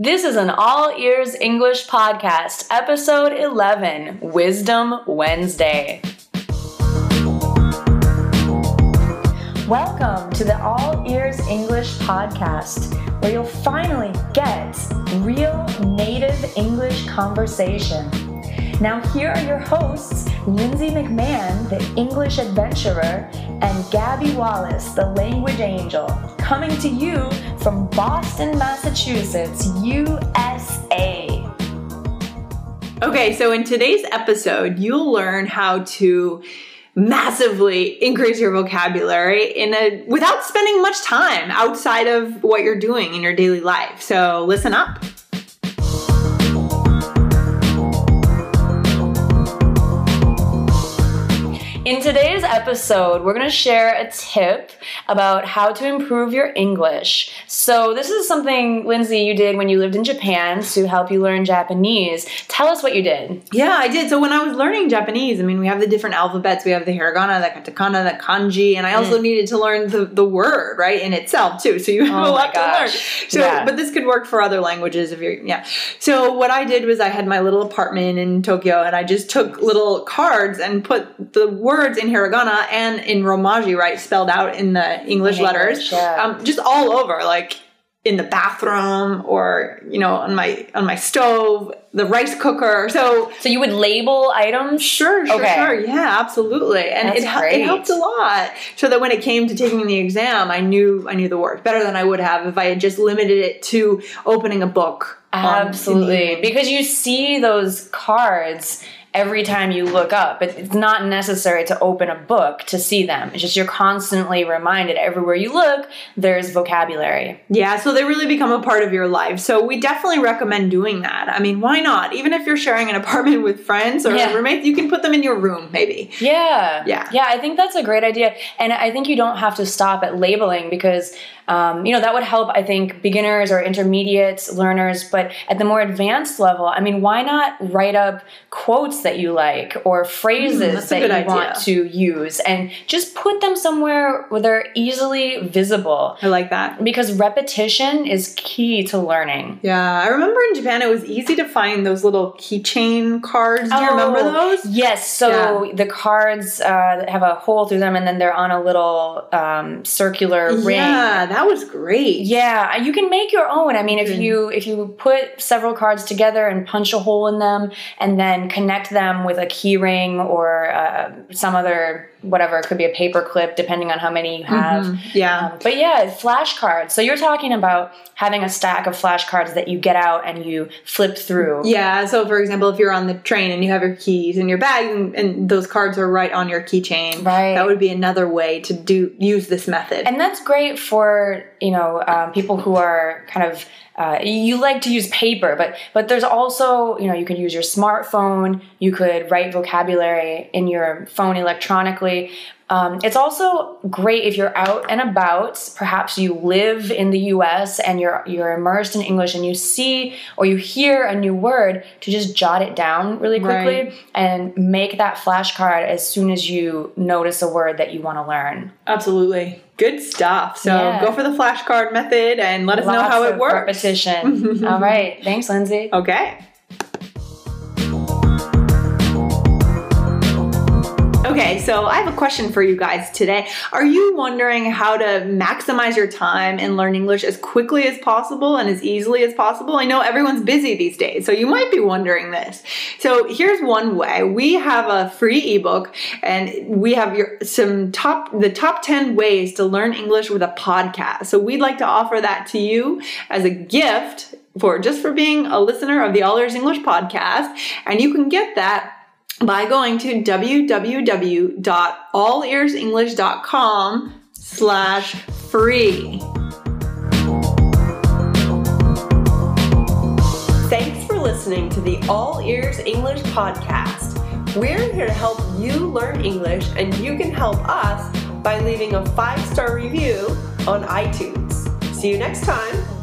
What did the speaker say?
This is an All Ears English podcast, episode 11 Wisdom Wednesday. Welcome to the All Ears English podcast, where you'll finally get real native English conversation. Now, here are your hosts, Lindsay McMahon, the English adventurer, and Gabby Wallace, the language angel, coming to you from Boston, Massachusetts, USA. Okay, so in today's episode, you'll learn how to massively increase your vocabulary in a without spending much time outside of what you're doing in your daily life. So listen up. In today's episode, we're going to share a tip about how to improve your English. So, this is something, Lindsay, you did when you lived in Japan to help you learn Japanese. Tell us what you did. Yeah, I did. So when I was learning Japanese, I mean, we have the different alphabets. We have the hiragana, the katakana, the kanji, and I also mm. needed to learn the, the word, right, in itself too. So you have oh a lot to learn. So, yeah. but this could work for other languages if you're, yeah. So what I did was I had my little apartment in Tokyo, and I just took little cards and put the word words in hiragana and in romaji, right, spelled out in the English in letters, English, yeah. um, just all over, like in the bathroom or you know on my on my stove the rice cooker. So so you would label items? Sure sure okay. sure. Yeah absolutely. And it, it helped a lot. So that when it came to taking the exam i knew i knew the words better than i would have if i had just limited it to opening a book. Absolutely. Because you see those cards every time you look up. It's not necessary to open a book to see them. It's just you're constantly reminded everywhere you look, there's vocabulary. Yeah, so they really become a part of your life. So we definitely recommend doing that. I mean, why not? Even if you're sharing an apartment with friends or yeah. roommates, you can put them in your room, maybe. Yeah. Yeah. Yeah, I think that's a great idea. And I think you don't have to stop at labeling because um, you know, that would help, I think, beginners or intermediate learners. But at the more advanced level, I mean, why not write up quotes that you like or phrases mm, that you idea. want to use and just put them somewhere where they're easily visible? I like that. Because repetition is key to learning. Yeah. I remember in Japan, it was easy to find those little keychain cards. Do you oh, remember those? Yes. So yeah. the cards uh, have a hole through them and then they're on a little um, circular ring. Yeah that was great. Yeah, you can make your own. I mean, if you if you put several cards together and punch a hole in them, and then connect them with a key ring or uh, some other whatever, it could be a paper clip, depending on how many you have. Mm-hmm. Yeah. Um, but yeah, flashcards. So you're talking about having a stack of flashcards that you get out and you flip through. Yeah. So for example, if you're on the train and you have your keys in your bag and, and those cards are right on your keychain, right. that would be another way to do use this method. And that's great for you know um, people who are kind of uh, you like to use paper, but but there's also you know you can use your smartphone. You could write vocabulary in your phone electronically. Um, it's also great if you're out and about. Perhaps you live in the U.S. and you're you're immersed in English, and you see or you hear a new word to just jot it down really quickly right. and make that flashcard as soon as you notice a word that you want to learn. Absolutely. Good stuff. So yeah. go for the flashcard method and let us Lots know how it works. Repetition. All right. Thanks, Lindsay. Okay. Okay, so I have a question for you guys today. Are you wondering how to maximize your time and learn English as quickly as possible and as easily as possible? I know everyone's busy these days, so you might be wondering this. So here's one way. We have a free ebook and we have your some top the top 10 ways to learn English with a podcast. So we'd like to offer that to you as a gift for just for being a listener of the All Ears English podcast and you can get that by going to www.allearsenglish.com slash free. Thanks for listening to the All Ears English podcast. We're here to help you learn English, and you can help us by leaving a five star review on iTunes. See you next time.